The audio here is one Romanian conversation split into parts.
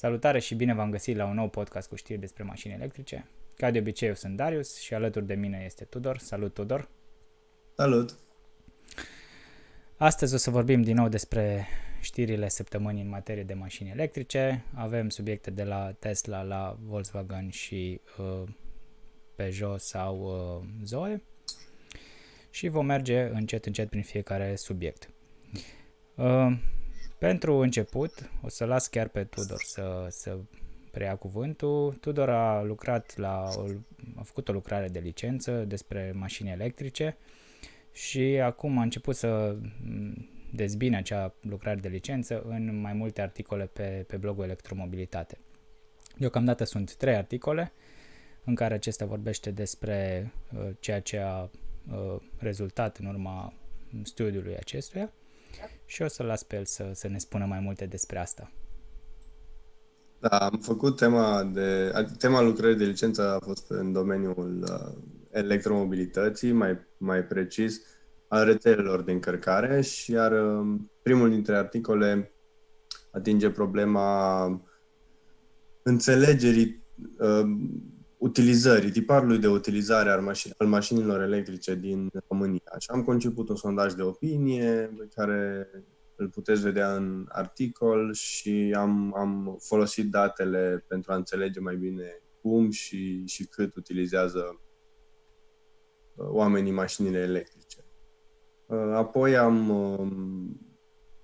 Salutare și bine v-am găsit la un nou podcast cu știri despre mașini electrice. Ca de obicei, eu sunt Darius și alături de mine este Tudor. Salut, Tudor! Salut! Astăzi o să vorbim din nou despre știrile săptămânii în materie de mașini electrice. Avem subiecte de la Tesla la Volkswagen și uh, Peugeot sau uh, Zoe și vom merge încet încet prin fiecare subiect. Uh, pentru început, o să las chiar pe Tudor să, să preia cuvântul. Tudor a lucrat la, a făcut o lucrare de licență despre mașini electrice și acum a început să dezbine acea lucrare de licență în mai multe articole pe, pe blogul Electromobilitate. Deocamdată sunt trei articole în care acesta vorbește despre uh, ceea ce a uh, rezultat în urma studiului acestuia și o să las pe el să, să ne spună mai multe despre asta. Da, am făcut tema de... Tema lucrării de licență a fost în domeniul uh, electromobilității, mai, mai precis al rețelelor de încărcare și iar uh, primul dintre articole atinge problema înțelegerii uh, utilizării, tiparului de utilizare al, mașin- al mașinilor electrice din România. Și am conceput un sondaj de opinie pe care îl puteți vedea în articol și am, am folosit datele pentru a înțelege mai bine cum și, și cât utilizează uh, oamenii mașinile electrice. Uh, apoi am um,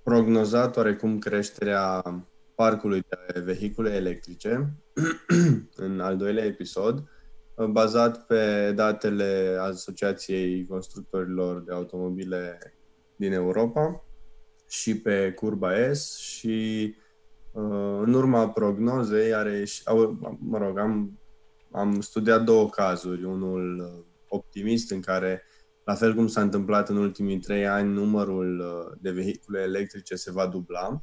prognozat oarecum creșterea parcului de vehicule electrice în al doilea episod, bazat pe datele Asociației Constructorilor de Automobile din Europa și pe curba S și uh, în urma prognozei are și, mă rog, am, am studiat două cazuri, unul uh, optimist în care la fel cum s-a întâmplat în ultimii trei ani, numărul uh, de vehicule electrice se va dubla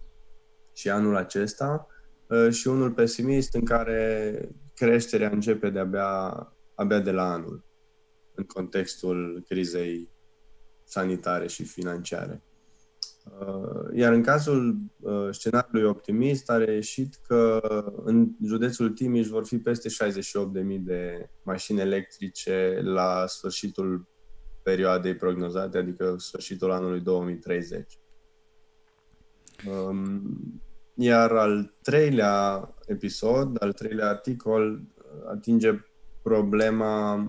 și anul acesta uh, și unul pesimist în care creșterea începe de-abia abia de la anul în contextul crizei sanitare și financiare. Uh, iar în cazul uh, scenariului optimist a reieșit că în județul Timiș vor fi peste 68.000 de mașini electrice la sfârșitul perioadei prognozate, adică sfârșitul anului 2030. Um, iar al treilea episod, al treilea articol, atinge problema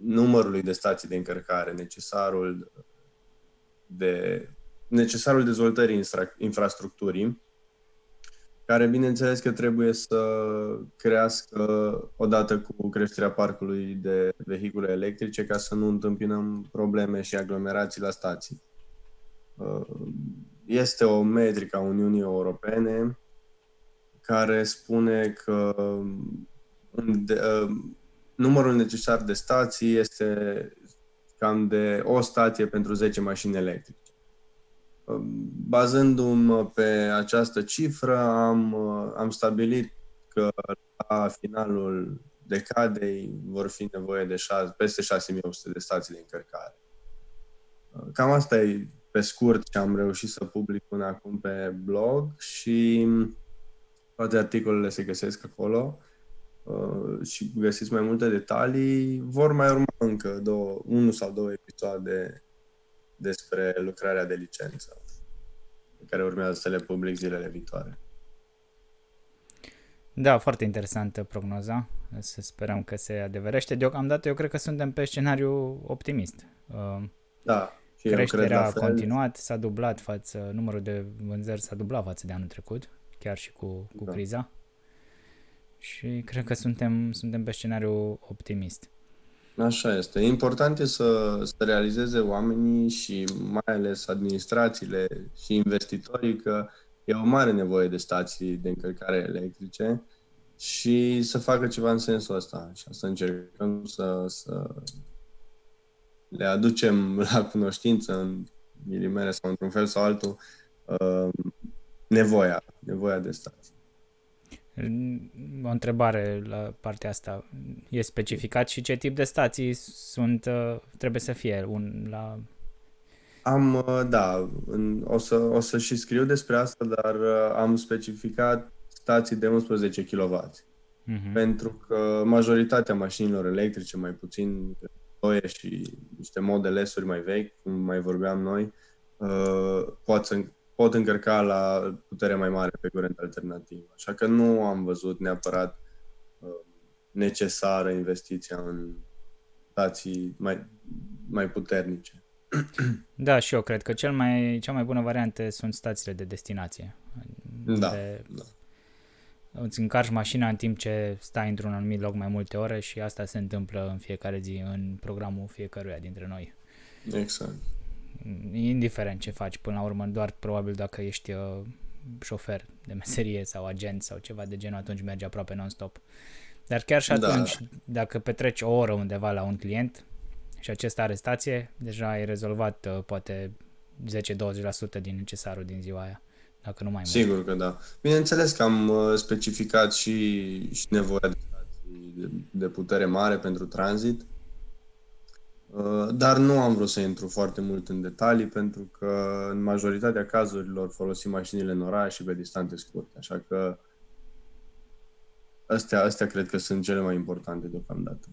numărului de stații de încărcare, necesarul de necesarul dezvoltării infra, infrastructurii, care bineînțeles că trebuie să crească odată cu creșterea parcului de vehicule electrice ca să nu întâmpinăm probleme și aglomerații la stații. Uh, este o metrică a Uniunii Europene care spune că de, uh, numărul necesar de stații este cam de o stație pentru 10 mașini electrice. Uh, bazându-mă pe această cifră, am, uh, am stabilit că la finalul decadei vor fi nevoie de 6, peste 6800 de stații de încărcare. Uh, cam asta e pe scurt ce am reușit să public până acum pe blog și toate articolele se găsesc acolo uh, și găsiți mai multe detalii. Vor mai urma încă două, unul sau două episoade despre lucrarea de licență pe care urmează să le public zilele viitoare. Da, foarte interesantă prognoza. Să sperăm că se adeverește. Deocamdată eu cred că suntem pe scenariu optimist. Uh, da, și Creșterea a continuat, s-a dublat față, numărul de vânzări s-a dublat față de anul trecut, chiar și cu, cu da. criza. Și cred că suntem, suntem pe scenariu optimist. Așa este. Important e să, să realizeze oamenii și mai ales administrațiile și investitorii că e o mare nevoie de stații de încărcare electrice și să facă ceva în sensul ăsta. Și să încercăm să, să le aducem la cunoștință în milimere sau într-un fel sau altul uh, nevoia, nevoia de stații. O întrebare la partea asta. E specificat și ce tip de stații sunt, uh, trebuie să fie un, la Am, uh, da, o să, o să și scriu despre asta, dar uh, am specificat stații de 11 kW. Uh-huh. Pentru că majoritatea mașinilor electrice, mai puțin Zoe și niște modele S-uri mai vechi, cum mai vorbeam noi, uh, pot, să, pot încărca la putere mai mare pe curent alternativ. Așa că nu am văzut neapărat necesară investiția în stații mai, mai puternice. Da, și eu cred că cel mai, cea mai bună variantă sunt stațiile de destinație. Da, de, da. Îți încarci mașina în timp ce stai într-un anumit loc mai multe ore și asta se întâmplă în fiecare zi în programul fiecăruia dintre noi. Exact. Indiferent ce faci până la urmă, doar probabil dacă ești uh, șofer de meserie sau agent sau ceva de genul, atunci mergi aproape non-stop. Dar chiar și da. atunci, da. dacă petreci o oră undeva la un client, și acesta are stație, deja ai rezolvat uh, poate 10-20% din necesarul din ziua aia, dacă nu mai mult. Sigur că da. Bineînțeles că am uh, specificat și, și nevoia de stații de, de putere mare pentru tranzit, uh, dar nu am vrut să intru foarte mult în detalii pentru că în majoritatea cazurilor folosim mașinile în oraș și pe distanțe scurte, așa că astea, astea cred că sunt cele mai importante deocamdată.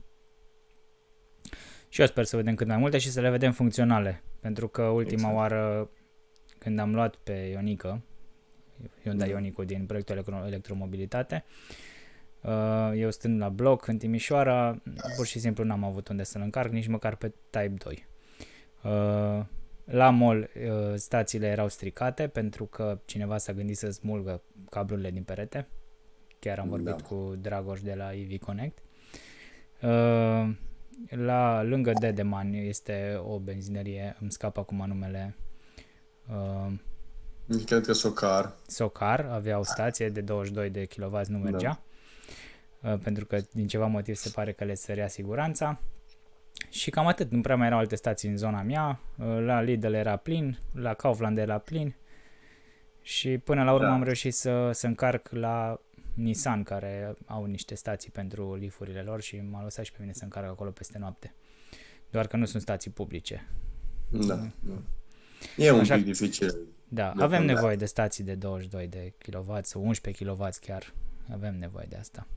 Și eu sper să vedem cât mai multe și să le vedem funcționale. Pentru că ultima exact. oară când am luat pe Ionică, Hyundai da. Ionico din proiectul electro- electromobilitate, uh, eu stând la bloc în Timișoara, pur și simplu n-am avut unde să-l încarc, nici măcar pe Type 2. Uh, la mall uh, stațiile erau stricate pentru că cineva s-a gândit să smulgă cablurile din perete. Chiar am vorbit da. cu Dragoș de la EV Connect. La lângă Dedeman este o benzinărie, îmi scapă acum numele. Uh, Cred că Socar. Socar avea o stație de 22 de kW, nu mergea. Da. Uh, pentru că din ceva motiv se pare că le sărea siguranța. Și cam atât, nu prea mai erau alte stații în zona mea. Uh, la Lidl era plin, la Kaufland era plin. Și până la urmă da. am reușit să, să încarc la Nissan care au niște stații pentru lifurile lor și m-a lăsat și pe mine să încarc acolo peste noapte. Doar că nu sunt stații publice. Da, da. E un Așa, pic dificil. Da, de avem nevoie de stații de 22 de kW sau 11 kW chiar. Avem nevoie de asta.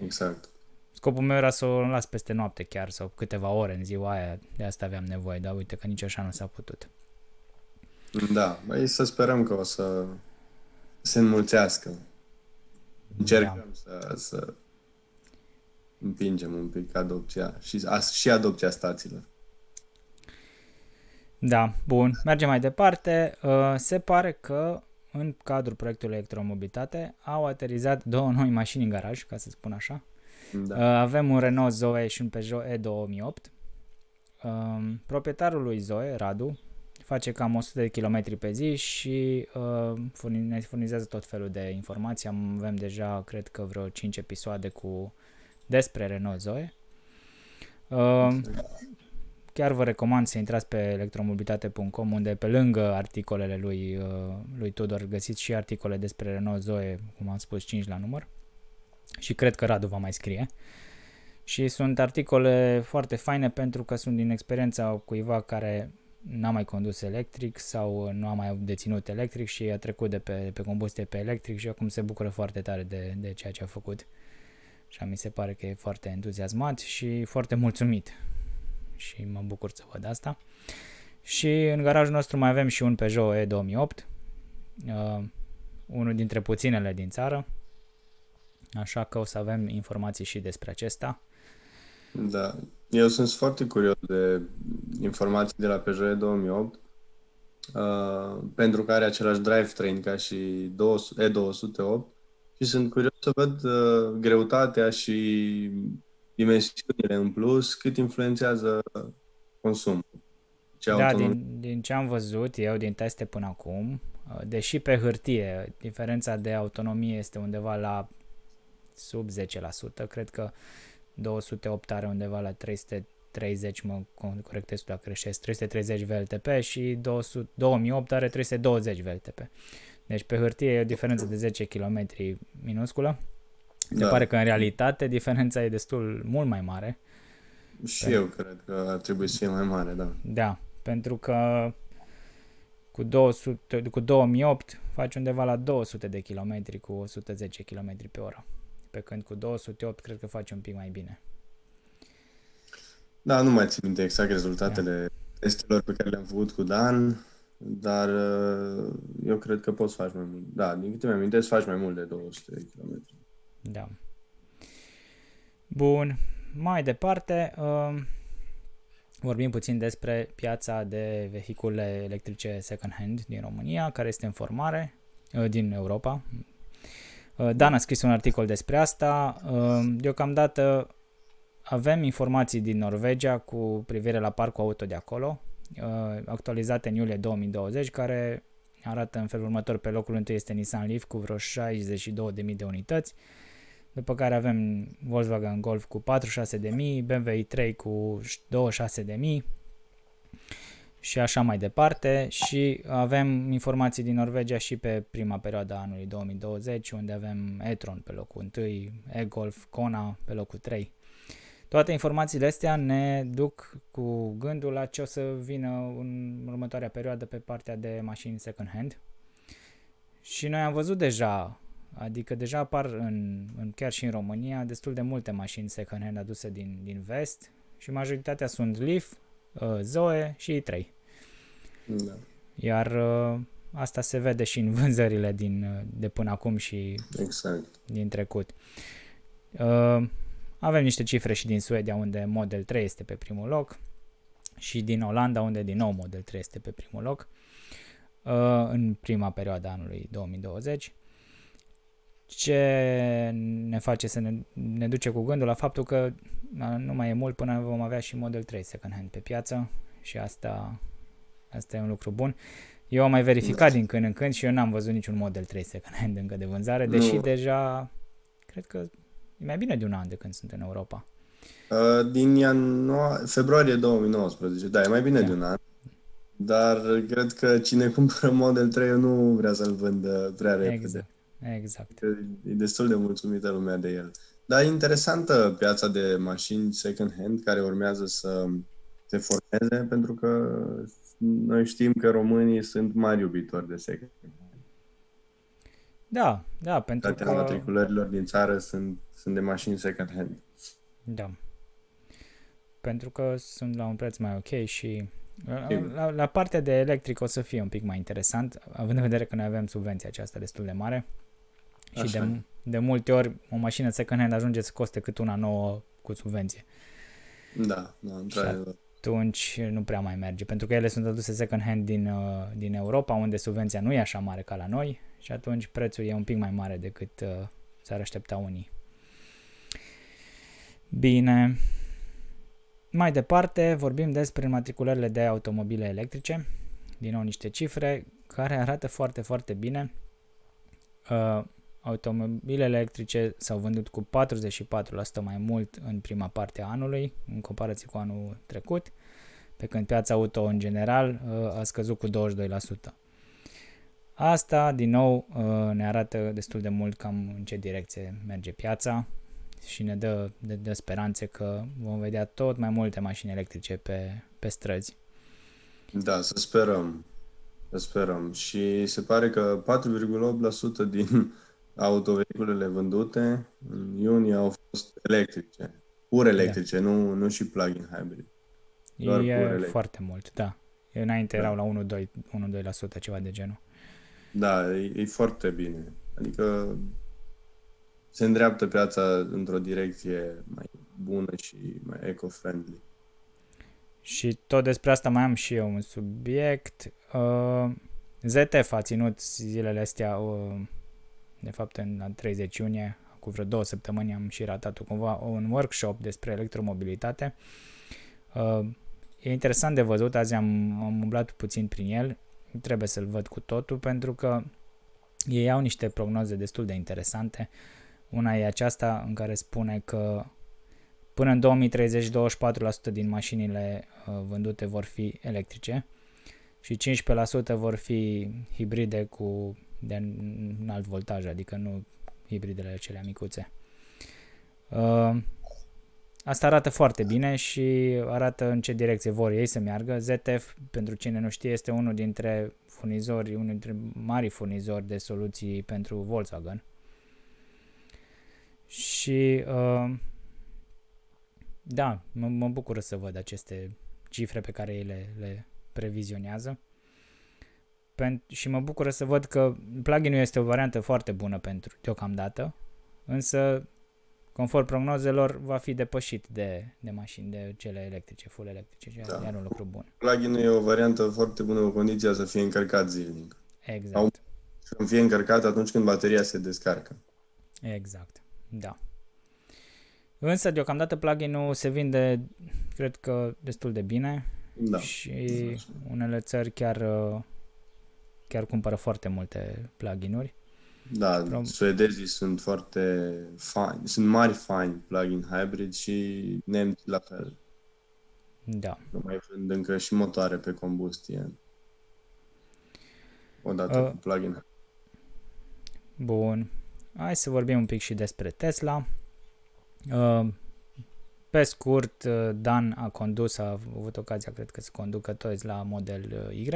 Exact. Scopul meu era să o las peste noapte chiar sau câteva ore în ziua aia. De asta aveam nevoie, dar uite că nici așa nu s-a putut. Da, băi, să sperăm că o să se înmulțească. Încercăm da. să, să împingem un pic adopția și, a, și adopția stațiilor. Da, bun. Mergem mai departe. Uh, se pare că în cadrul proiectului Electromobilitate au aterizat două noi mașini în garaj, ca să spun așa. Da. Uh, avem un Renault Zoe și un Peugeot E2008. Um, proprietarul lui Zoe, Radu, face cam 100 de km pe zi și uh, ne furnizează tot felul de informații. Avem deja, cred că, vreo 5 episoade cu despre Renault Zoe. Uh, chiar vă recomand să intrați pe electromobilitate.com unde pe lângă articolele lui, uh, lui Tudor găsiți și articole despre Renault Zoe, cum am spus, 5 la număr. Și cred că Radu va mai scrie. Și sunt articole foarte faine pentru că sunt din experiența cuiva care n-a mai condus electric sau nu a mai deținut electric și a trecut de pe, pe combustie pe electric și acum se bucură foarte tare de, de ceea ce a făcut. Și mi se pare că e foarte entuziasmat și foarte mulțumit. Și mă bucur să văd asta. Și în garajul nostru mai avem și un Peugeot E2008, uh, unul dintre puținele din țară, așa că o să avem informații și despre acesta. Da, eu sunt foarte curios de informații de la Peugeot 2008, uh, pentru că are același drivetrain ca și E208 și sunt curios să văd uh, greutatea și dimensiunile în plus, cât influențează consumul. Ce da, din, din ce am văzut eu din teste până acum, uh, deși pe hârtie diferența de autonomie este undeva la sub 10%, cred că 208 are undeva la 330, mă corectez dacă greșesc, 330 VLTP și 200, 2008 are 320 VLTP. Deci pe hârtie e o diferență de 10 km minusculă. Se da. pare că în realitate diferența e destul mult mai mare. Și pentru... eu cred că ar trebui să fie mai mare, da. Da, pentru că cu, 200, cu 2008 faci undeva la 200 de km cu 110 km pe oră. Pe când cu 208 cred că faci un pic mai bine. Da, nu mai țin minte exact rezultatele da. testelor pe care le-am făcut cu Dan, dar uh, eu cred că poți face mai mult. Da, din câte mi-am să faci mai mult de 200 de km. Da. Bun. Mai departe, uh, vorbim puțin despre piața de vehicule electrice second-hand din România, care este în formare, uh, din Europa. Uh, Dan a scris un articol despre asta. Uh, deocamdată avem informații din Norvegia cu privire la parcul auto de acolo, actualizate în iulie 2020, care arată în felul următor. Pe locul întâi este Nissan Leaf cu vreo 62.000 de unități, după care avem Volkswagen Golf cu 46.000, BMW i3 cu 26.000 și așa mai departe și avem informații din Norvegia și pe prima perioadă a anului 2020 unde avem e-tron pe locul 1, e-Golf, Kona pe locul 3. Toate informațiile astea ne duc cu gândul la ce o să vină în următoarea perioadă pe partea de mașini second hand. Și noi am văzut deja Adică deja apar în, în, chiar și în România destul de multe mașini second hand aduse din, din vest și majoritatea sunt Leaf, uh, Zoe și i3. Da. Iar uh, asta se vede și în vânzările din, uh, de până acum și exact. din trecut. Uh, avem niște cifre și din Suedia unde Model 3 este pe primul loc și din Olanda unde din nou Model 3 este pe primul loc uh, în prima perioadă anului 2020 ce ne face să ne, ne duce cu gândul la faptul că nu mai e mult până vom avea și Model 3 second hand pe piață și asta, asta e un lucru bun. Eu am mai verificat din când în când și eu n-am văzut niciun Model 3 second hand încă de vânzare, deși nu. deja cred că e mai bine de un an de când sunt în Europa. Uh, din ianuarie, februarie 2019, da, e mai bine da. de un an. Dar cred că cine cumpără Model 3 nu vrea să-l vândă prea repede. Exact. Exact. E destul de mulțumită lumea de el. Dar e interesantă piața de mașini second-hand care urmează să se formeze, pentru că noi știm că românii sunt mari iubitori de second-hand. Da, da, pentru Toate că... matriculărilor din țară sunt, sunt de mașini second-hand. Da. Pentru că sunt la un preț mai ok și la, la partea de electric o să fie un pic mai interesant, având în vedere că noi avem subvenția aceasta destul de mare. Și de, de multe ori o mașină second hand ajunge să coste cât una nouă cu subvenție. Da, da, într-adevăr. atunci nu prea mai merge, pentru că ele sunt aduse second hand din, uh, din Europa, unde subvenția nu e așa mare ca la noi și atunci prețul e un pic mai mare decât uh, s-ar aștepta unii. Bine. Mai departe, vorbim despre matriculările de automobile electrice. Din nou niște cifre care arată foarte, foarte bine. Uh, Automobile electrice s-au vândut cu 44% mai mult în prima parte a anului, în comparație cu anul trecut, pe când piața auto în general uh, a scăzut cu 22%. Asta, din nou, uh, ne arată destul de mult cam în ce direcție merge piața și ne dă, de, de speranțe că vom vedea tot mai multe mașini electrice pe, pe străzi. Da, să sperăm. Să sperăm. Și se pare că 4,8% din autovehiculele vândute în iunie au fost electrice. Pur da. electrice, da. nu, nu și plug-in hybrid. Doar e foarte mult, da. Înainte da. erau la 1-2%, ceva de genul. Da, e, e foarte bine. Adică se îndreaptă piața într-o direcție mai bună și mai eco-friendly. Și tot despre asta mai am și eu un subiect. Uh, ZF a ținut zilele astea uh, de fapt în 30 iunie, cu vreo două săptămâni am și ratat cumva un workshop despre electromobilitate. Uh, e interesant de văzut, azi am, am umblat puțin prin el, trebuie să-l văd cu totul pentru că ei au niște prognoze destul de interesante. Una e aceasta în care spune că până în 2030 24% din mașinile uh, vândute vor fi electrice și 15% vor fi hibride cu de înalt voltaj, adică nu hibridele acelea micuțe. Uh, asta arată foarte bine și arată în ce direcție vor ei să meargă. ZF, pentru cine nu știe, este unul dintre furnizori, unul dintre mari furnizori de soluții pentru Volkswagen. Și uh, da, mă, mă bucur să văd aceste cifre pe care ei le, le previzionează. Pen- și mă bucur să văd că pluginul este o variantă foarte bună pentru deocamdată, însă conform prognozelor va fi depășit de, de mașini, de cele electrice, full electrice, ceea da. iar un lucru bun. Pluginul e o variantă foarte bună cu condiția să fie încărcat zilnic. Exact. Sau să fie încărcat atunci când bateria se descarcă. Exact, da. Însă, deocamdată, pluginul se vinde, cred că, destul de bine Da. și unele țări chiar, uh, chiar cumpără foarte multe pluginuri. Da, Prom- suedezii sunt foarte fani, sunt mari fani plug-in hybrid și nemții la fel. Da. Nu mai vând încă și motoare pe combustie. Odată Uh. cu plug-in. Bun. Hai să vorbim un pic și despre Tesla. Uh, Pe scurt, uh, Dan a condus, a avut ocazia, cred că, să conducă Tesla Model uh, Y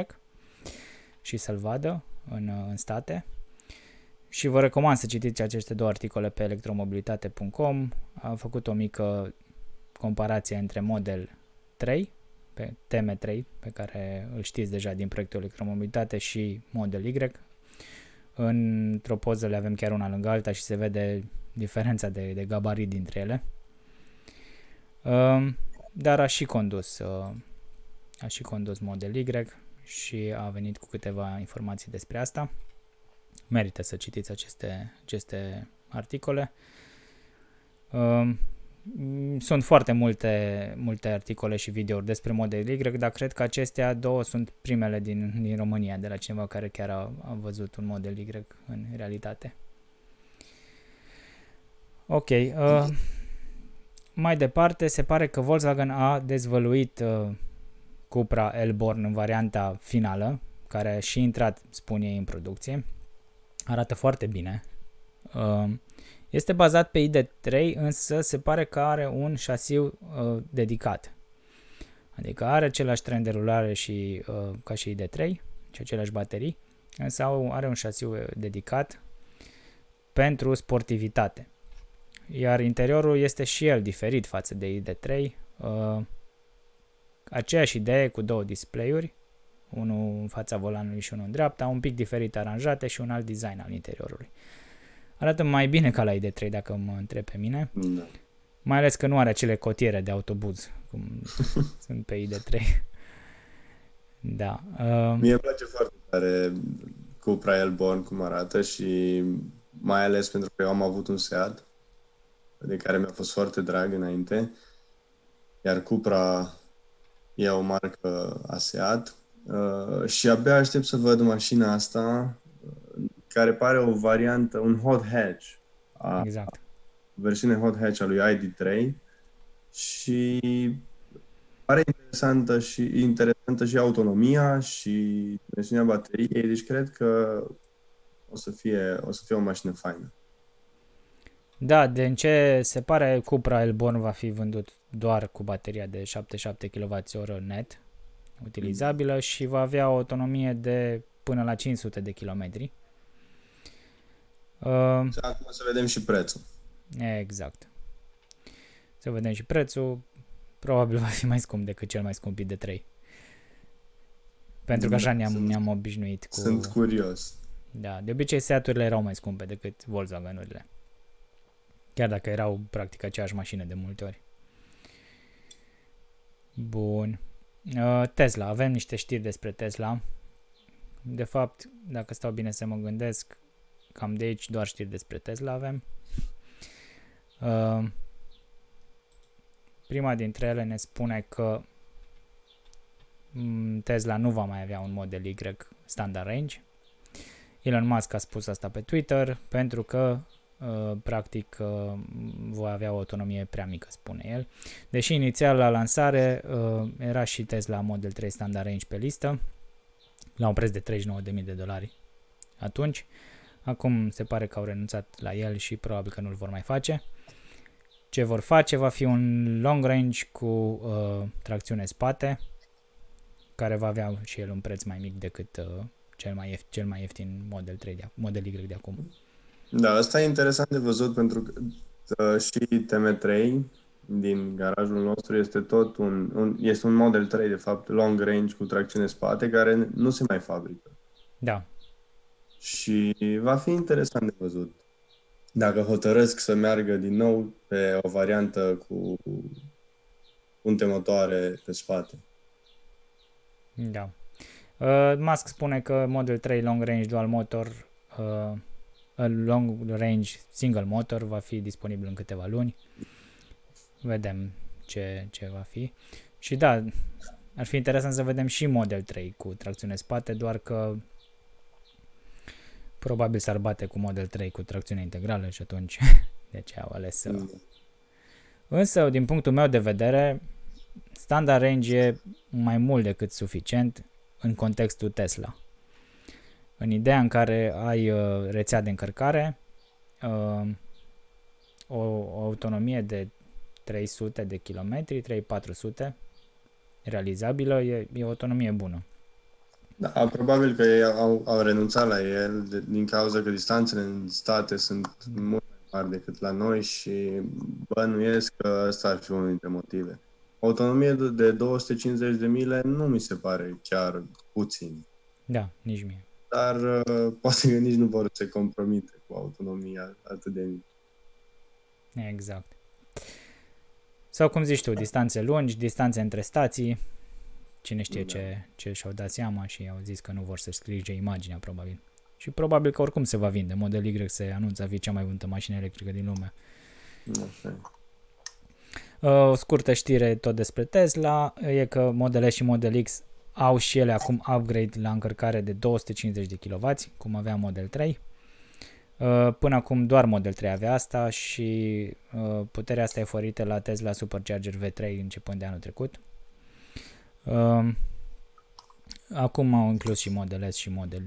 și să-l vadă în, uh, în state. Și vă recomand să citiți aceste două articole pe electromobilitate.com. Am făcut o mică comparație între Model 3, pe TM3, pe care îl știți deja din proiectul Electromobilitate și Model Y. Într-o poză le avem chiar una lângă alta și se vede diferența de, de gabarit dintre ele. Um, dar a și condus uh, a și condus Model Y și a venit cu câteva informații despre asta. Merită să citiți aceste, aceste articole. Um, sunt foarte multe, multe articole și videouri despre Model Y, dar cred că acestea două sunt primele din, din România, de la cineva care chiar a, a văzut un Model Y în realitate. Ok. Uh, mai departe, se pare că Volkswagen a dezvăluit uh, Cupra Elborn în varianta finală, care a și intrat, spun ei, în producție. Arată foarte bine. Uh, este bazat pe ID3, însă se pare că are un șasiu uh, dedicat. Adică are același tren de rulare și, uh, ca și ID3 și aceleași baterii, însă are un șasiu dedicat pentru sportivitate. Iar interiorul este și el diferit față de ID3. Uh, aceeași idee cu două display-uri, unul în fața volanului și unul în dreapta, un pic diferit aranjate și un alt design al interiorului. Arată mai bine ca la ID3 dacă mă întreb pe mine. Da. Mai ales că nu are acele cotiere de autobuz, cum sunt pe ID3. Da. Uh, Mie îmi place foarte tare Cupra Elborn cum arată și mai ales pentru că eu am avut un Seat de care mi-a fost foarte drag înainte. Iar Cupra e o marcă a Seat uh, și abia aștept să văd mașina asta uh, care pare o variantă, un hot hatch a exact. versiune hot hatch a lui ID3 și pare interesantă și interesantă și autonomia și dimensiunea bateriei, deci cred că o să fie, o să fie o mașină faină. Da, din ce se pare, Cupra Elborn va fi vândut doar cu bateria de 77 kWh net utilizabilă și va avea o autonomie de până la 500 de km. Uh, Și acum să vedem și prețul. exact. Să vedem și prețul. Probabil va fi mai scump decât cel mai scump de 3. Pentru că așa ne-am, Sunt- ne-am obișnuit cu... Sunt curios. Da, de obicei Seat-urile erau mai scumpe decât Volkswagen-urile. Chiar dacă erau practic aceeași mașină de multe ori. Bun. Uh, Tesla, avem niște știri despre Tesla. De fapt, dacă stau bine să mă gândesc, cam de aici doar știri despre Tesla avem. Uh, prima dintre ele ne spune că mm, Tesla nu va mai avea un model Y standard range. Elon Musk a spus asta pe Twitter pentru că uh, practic uh, va avea o autonomie prea mică, spune el. Deși inițial la lansare uh, era și Tesla Model 3 Standard Range pe listă la un preț de 39.000 de dolari atunci. Acum se pare că au renunțat la el și probabil că nu-l vor mai face. ce vor face va fi un long range cu uh, tracțiune spate, care va avea și el un preț mai mic decât uh, cel, mai ieftin, cel mai ieftin Model 3 de, Model Y de acum. Da, asta e interesant de văzut pentru că uh, și TM3 din garajul nostru este tot un, un, este un Model 3, de fapt, long range cu tracțiune spate, care nu se mai fabrică. Da. Și va fi interesant de văzut. Dacă hotărăsc să meargă din nou pe o variantă cu punte motoare pe spate. Da. Uh, Musk spune că Model 3 Long Range Dual Motor uh, Long Range Single Motor va fi disponibil în câteva luni. Vedem ce, ce va fi. Și da, ar fi interesant să vedem și Model 3 cu tracțiune spate, doar că probabil s-ar bate cu Model 3 cu tracțiune integrală și atunci de ce au ales să... Mm. Însă, din punctul meu de vedere, standard range e mai mult decât suficient în contextul Tesla. În ideea în care ai uh, rețea de încărcare, uh, o, o autonomie de 300 de kilometri, 3-400, realizabilă, e, e o autonomie bună. Da, probabil că ei au, au renunțat la el de, din cauza că distanțele în state sunt mult mai mari decât la noi și bănuiesc că ăsta ar fi unul dintre motive. Autonomie de, de 250 de mile nu mi se pare chiar puțin. Da, nici mie. Dar uh, poate că nici nu vor să se compromite cu autonomia atât de mică. Exact. Sau cum zici tu, distanțe lungi, distanțe între stații, cine știe da. ce, ce și-au dat seama și au zis că nu vor să scrie imaginea, probabil. Și probabil că oricum se va vinde. Model Y se anunță a fi cea mai vândută mașină electrică din lume. Așa. Uh, o scurtă știre tot despre Tesla e că Model S și Model X au și ele acum upgrade la încărcare de 250 de kW, cum avea Model 3. Uh, până acum doar Model 3 avea asta și uh, puterea asta e forită la Tesla Supercharger V3 începând de anul trecut. Uh, acum au inclus și Model S și Model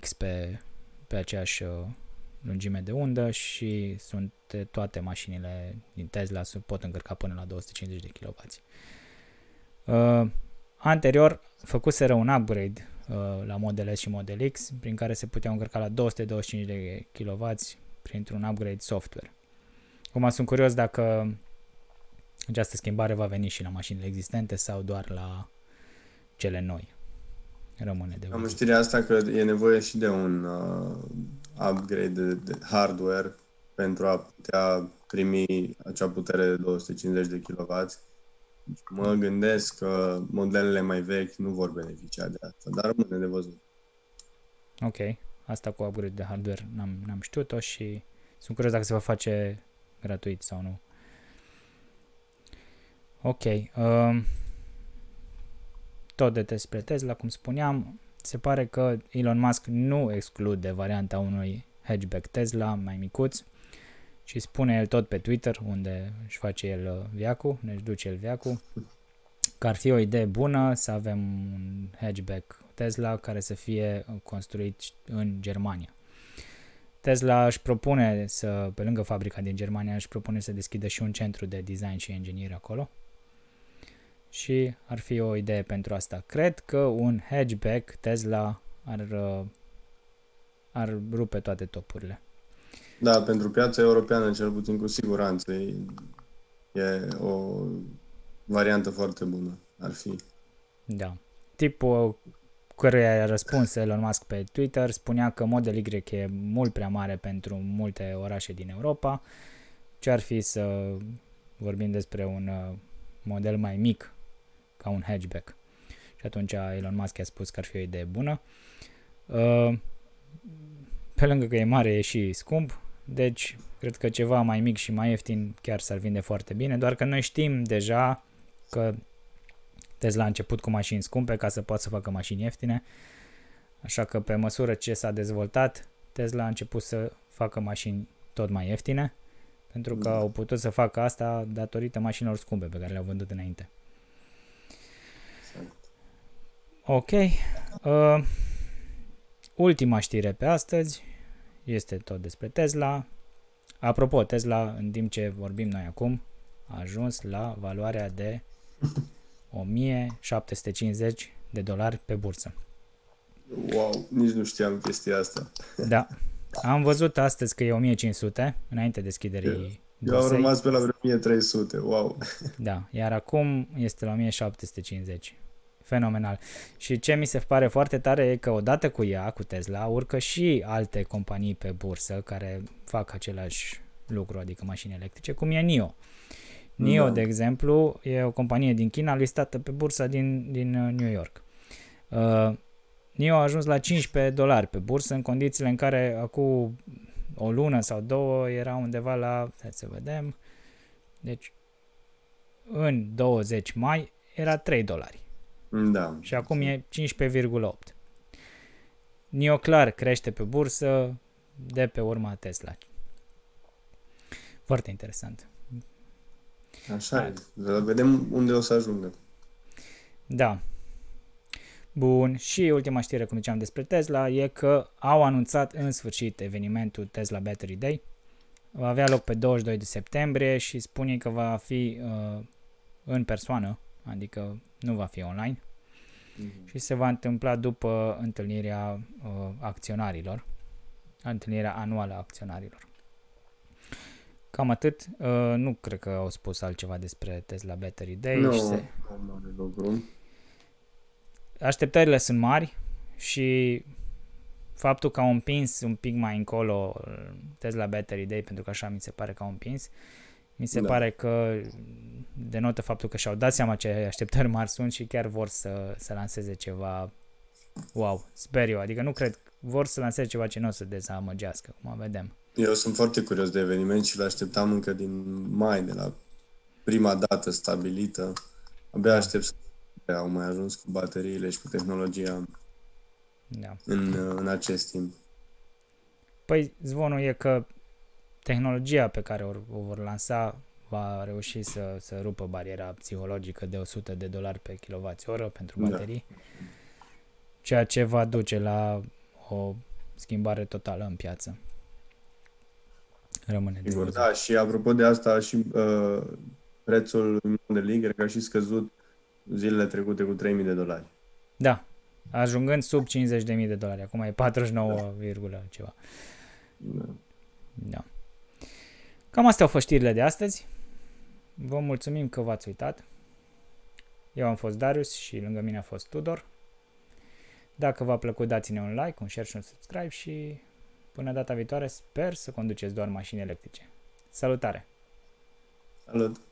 X pe, pe aceeași lungime de undă și sunt toate mașinile din Tesla pot încărca până la 250 de kW. Uh, anterior făcuseră un upgrade Uh, la Model S și Model X, prin care se puteau încărca la 225 de kW printr-un upgrade software. Acum sunt curios dacă această schimbare va veni și la mașinile existente sau doar la cele noi. Rămâne de Am știrea asta că e nevoie și de un uh, upgrade de, de hardware pentru a putea primi acea putere de 250 de kW mă gândesc că modelele mai vechi nu vor beneficia de asta, dar rămâne de văzut. Ok, asta cu upgrade de hardware n-am, n-am știut-o și sunt curios dacă se va face gratuit sau nu. Ok, um, tot de despre Tesla, cum spuneam, se pare că Elon Musk nu exclude varianta unui hatchback Tesla mai micuț, și spune el tot pe Twitter, unde își face el uh, viacul, ne își duce el viacul, că ar fi o idee bună să avem un hatchback Tesla care să fie uh, construit în Germania. Tesla își propune să, pe lângă fabrica din Germania, își propune să deschidă și un centru de design și ingineri acolo. Și ar fi o idee pentru asta. Cred că un hatchback Tesla ar, uh, ar rupe toate topurile. Da, pentru piața europeană, cel puțin cu siguranță, e, e o variantă foarte bună, ar fi. Da. Tipul căruia a răspuns Elon Musk pe Twitter spunea că Model Y e mult prea mare pentru multe orașe din Europa. Ce ar fi să vorbim despre un uh, model mai mic ca un hatchback? Și atunci Elon Musk a spus că ar fi o idee bună. Uh, pe lângă că e mare, e și scump. Deci, cred că ceva mai mic și mai ieftin chiar s-ar vinde foarte bine, doar că noi știm deja că Tesla a început cu mașini scumpe ca să poată să facă mașini ieftine, așa că pe măsură ce s-a dezvoltat, Tesla a început să facă mașini tot mai ieftine, pentru că au putut să facă asta datorită mașinilor scumpe pe care le-au vândut înainte. Ok. Uh, ultima știre pe astăzi este tot despre Tesla. Apropo, Tesla, în timp ce vorbim noi acum, a ajuns la valoarea de 1750 de dolari pe bursă. Wow, nici nu știam chestia asta. Da. Am văzut astăzi că e 1500 înainte deschiderii Eu am rămas pe la vreo 1300, wow. Da, iar acum este la 1750. Fenomenal. Și ce mi se pare foarte tare e că odată cu ea, cu Tesla, urcă și alte companii pe bursă care fac același lucru, adică mașini electrice, cum e NIO. NIO, da. de exemplu, e o companie din China listată pe bursa din, din uh, New York. Uh, NIO a ajuns la 15 dolari pe bursă în condițiile în care acum o lună sau două era undeva la, hai să vedem, deci în 20 mai era 3 dolari. Da. Și acum e 15,8. NIO clar crește pe bursă de pe urma Tesla. Foarte interesant. Așa e. Vedem unde o să ajungă. Da. Bun, și ultima știre, cum ziceam despre Tesla, e că au anunțat în sfârșit evenimentul Tesla Battery Day. Va avea loc pe 22 de septembrie și spune că va fi uh, în persoană, adică nu va fi online. Mm-hmm. Și se va întâmpla după întâlnirea uh, acționarilor, întâlnirea anuală a acționarilor. Cam atât. Uh, nu cred că au spus altceva despre Tesla Battery Day. Nu, și se... mare lucru. Așteptările sunt mari și faptul că au împins un pic mai încolo Tesla Battery Day, pentru că așa mi se pare că au împins, mi se da. pare că denotă faptul că și-au dat seama ce așteptări mari sunt și chiar vor să, să lanseze ceva wow, sper eu, adică nu cred, vor să lanseze ceva ce nu o să dezamăgească, cum vedem. Eu sunt foarte curios de eveniment și l-așteptam încă din mai, de la prima dată stabilită. Abia aștept să au mai ajuns cu bateriile și cu tehnologia da. în, în acest timp. Păi zvonul e că tehnologia pe care o, o vor lansa va reuși să, să rupă bariera psihologică de 100 de dolari pe kWh pentru da. baterii, da. ceea ce va duce la o schimbare totală în piață. Rămâne Sigur, de da, și apropo de asta, și uh, prețul de lei cred că a și scăzut zilele trecute cu 3.000 de dolari. Da, ajungând sub 50.000 de dolari. Acum e 49, da. ceva. Da. da. Cam astea au fost știrile de astăzi. Vă mulțumim că v-ați uitat. Eu am fost Darius și lângă mine a fost Tudor. Dacă v-a plăcut, dați-ne un like, un share și un subscribe și până data viitoare sper să conduceți doar mașini electrice. Salutare! Salut!